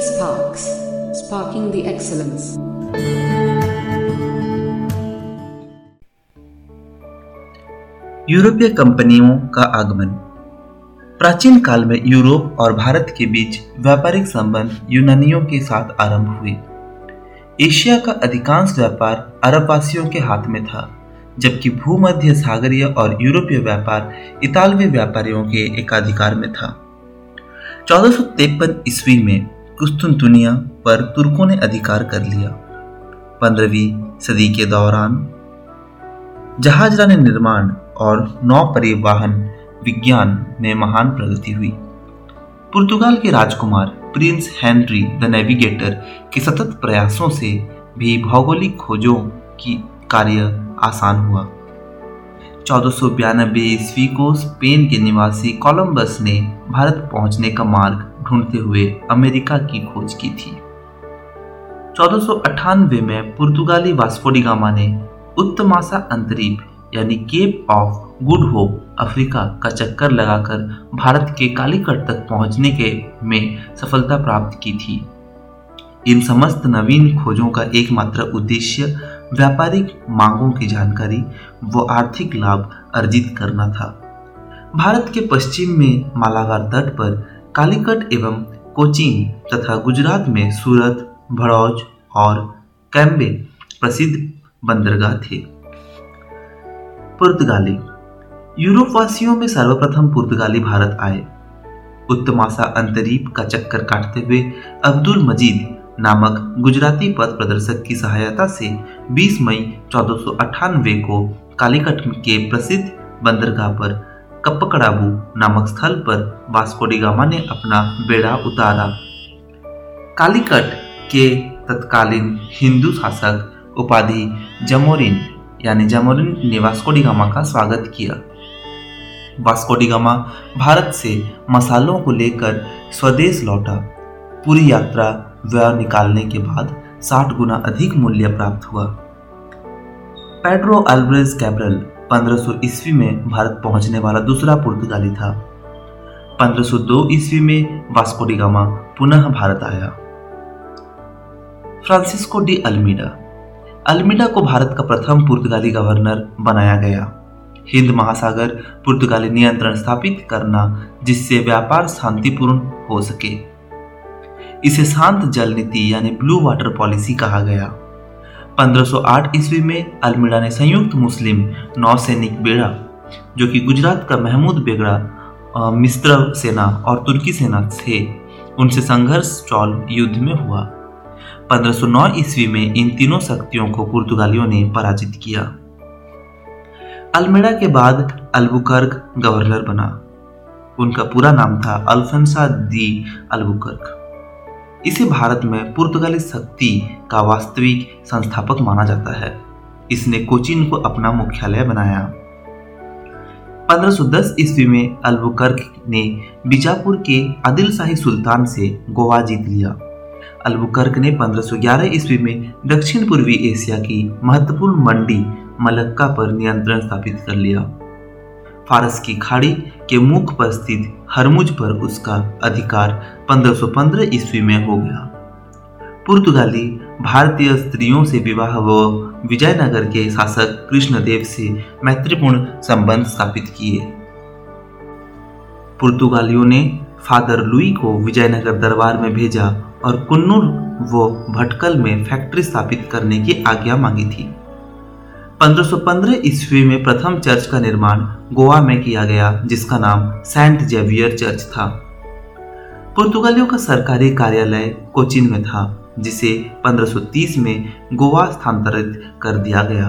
Sparks, sparking the excellence. यूरोपीय कंपनियों का आगमन। प्राचीन काल में यूरोप और भारत के बीच व्यापारिक संबंध यूनानियों के साथ आरंभ हुए। एशिया का अधिकांश व्यापार अरबवासियों के हाथ में था जबकि भूमध्य सागरीय और यूरोपीय व्यापार इतालवी व्यापारियों के एकाधिकार में था। चौदह ईस्वी में कुस्तुनतुनिया पर तुर्कों ने अधिकार कर लिया। पंद्रहवीं सदी के दौरान जहाजरानी निर्माण और नौ परिवहन विज्ञान में महान प्रगति हुई। पुर्तगाल के राजकुमार प्रिंस हेनरी द नेविगेटर के सतत प्रयासों से भी भौगोलिक खोजों की कार्य आसान हुआ। चौदह ईस्वी को स्पेन के निवासी कोलंबस ने भारत पहुँचने का मार्ग ढूंढते हुए अमेरिका की खोज की थी। चौदह में पुर्तगाली वास्कोडिगामा ने उत्तमासा अंतरीप, यानी cape of good hope, Africa का चक्कर लगाकर भारत के कालीकट तक पहुँचने के में सफलता प्राप्त की थी। इन समस्त नवीन खोजों का एकमात्र उद्देश्य व्यापारिक मांगों की जानकारी व आर्थिक लाभ अर्जित करना था। भारत के पश्चिम में मालाबार तट पर कालीकट एवं कोचीन तथा गुजरात में सूरत, भड़ौज और कैम्बे प्रसिद्ध बंदरगाह थे। पुर्तगाली। यूरोप वासियों में सर्वप्रथम पुर्तगाली भारत आए। उत्तमासा अंतरीप का चक्कर काटते हुए अब्दुल मजीद नामक गुजराती पथ प्रदर्शक की सहायता से 20 मई चौदह को कालीकट के प्रसिद्ध बंदरगाह पर कप्पकड़ाबू नामक स्थल पर वास्कोडिगामा ने अपना बेड़ा उतारा। कालीकट के तत्कालीन हिंदू शासक उपाधि जमोरिन, यानी जमोरिन ने वास्कोडिगामा का स्वागत किया। वास्कोडिगामा भारत से मसालों को लेकर स्वदेश लौटा। पूरी यात्रा व्यय निकालने के बाद 60 गुना अधिक मूल्य प्राप्त हुआ। पेड्रो अल्ब्रेज कैब्रल 1500 ईस्वी में भारत पहुँचने वाला दूसरा पुर्तगाली था। 1502 ईस्वी में वास्कोडिगामा पुनः भारत आया। Francisco de Almeida. अल्मीडा को भारत का प्रथम पुर्तगाली गवर्नर बनाया गया। हिंद महासागर पुर्तगाली नियंत्रण स्थापित करना, जिससे व्यापार शांतिपूर्ण हो सके। इसे शांत जल नीति यानी ब्लू वाटर पॉलिसी कहा गया। 1508 ईस्वी में अल्मीड़ा ने संयुक्त मुस्लिम नौसैनिक बेड़ा, जो कि गुजरात का महमूद बेगड़ा मिस्र सेना और तुर्की सेना थे। उनसे संघर्ष चौल युद्ध में हुआ। 1509 ईस्वी में इन तीनों शक्तियों को पुर्तगालियों ने पराजित किया। अल्मेड़ा के बाद अल्बुकर्क गवर्नर बना। उनका पूरा नाम था अल्फंसा दी अल्बुकर्क। इसे भारत में पुर्तगाली शक्ति का वास्तविक संस्थापक माना जाता है। इसने कोचिन को अपना मुख्यालय बनाया। 1510 ईस्वी में अल्बुकर्क ने बीजापुर के आदिल शाही सुल्तान से गोवा जीत लिया। अल्बुकर्क ने 1511 ईस्वी में दक्षिण पूर्वी एशिया की महत्वपूर्ण मंडी मलक्का पर नियंत्रण स्थापित कर लिया। फारस की खाड़ी के मुख पर स्थित हरमुज पर उसका अधिकार 1515 ईस्वी में हो गया। पुर्तगाली भारतीय स्त्रियों से विवाह व विजयनगर के शासक कृष्णदेव से मैत्रीपूर्ण संबंध स्थापित किए। पुर्तगालियों ने फादर लुई को विजयनगर दरबार में भेजा और कुन्नूर व भटकल में फैक्ट्री स्थापित करने की आज्ञा मांगी थी। 1515 ईस्वी में प्रथम चर्च का निर्माण गोवा में किया गया, जिसका नाम सेंट जेवियर चर्च था। पुर्तगालियों का सरकारी कार्यालय कोचिन में था, जिसे 1530 में गोवा स्थानांतरित कर दिया गया।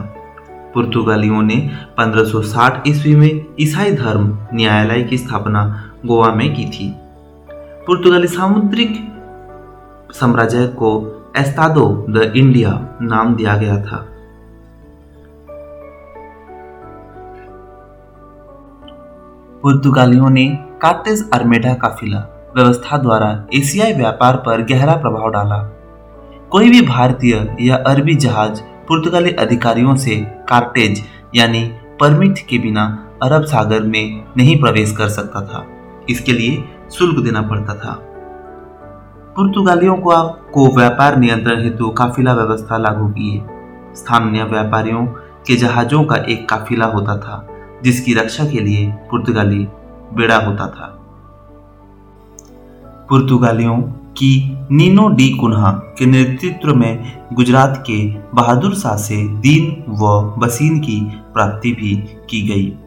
पुर्तगालियों ने 1560 ईस्वी में ईसाई धर्म न्यायालय की स्थापना गोवा में की थी। पुर्तगाली सामुद्रिक साम्राज्य को एस्तादो द इंडिया नाम दिया गया था। पुर्तगालियों ने कार्टेज अर्मेडा काफिला व्यवस्था द्वारा एशियाई व्यापार पर गहरा प्रभाव डाला। कोई भी भारतीय या अरबी जहाज़ पुर्तगाली अधिकारियों से कार्टेज यानी परमिट के बिना अरब सागर में नहीं प्रवेश कर सकता था। इसके लिए शुल्क देना पड़ता था। पुर्तगालियों को को व्यापार नियंत्रण हेतु काफिला व्यवस्था लागू किए स्थानीय व्यापारियों के जहाजों का एक काफिला होता था। जिसकी रक्षा के लिए पुर्तगाली बेड़ा होता था। पुर्तगालियों की नीनो डी कुन्हा के नेतृत्व में गुजरात के बहादुर शाह से दीन व बसीन की प्राप्ति भी की गई।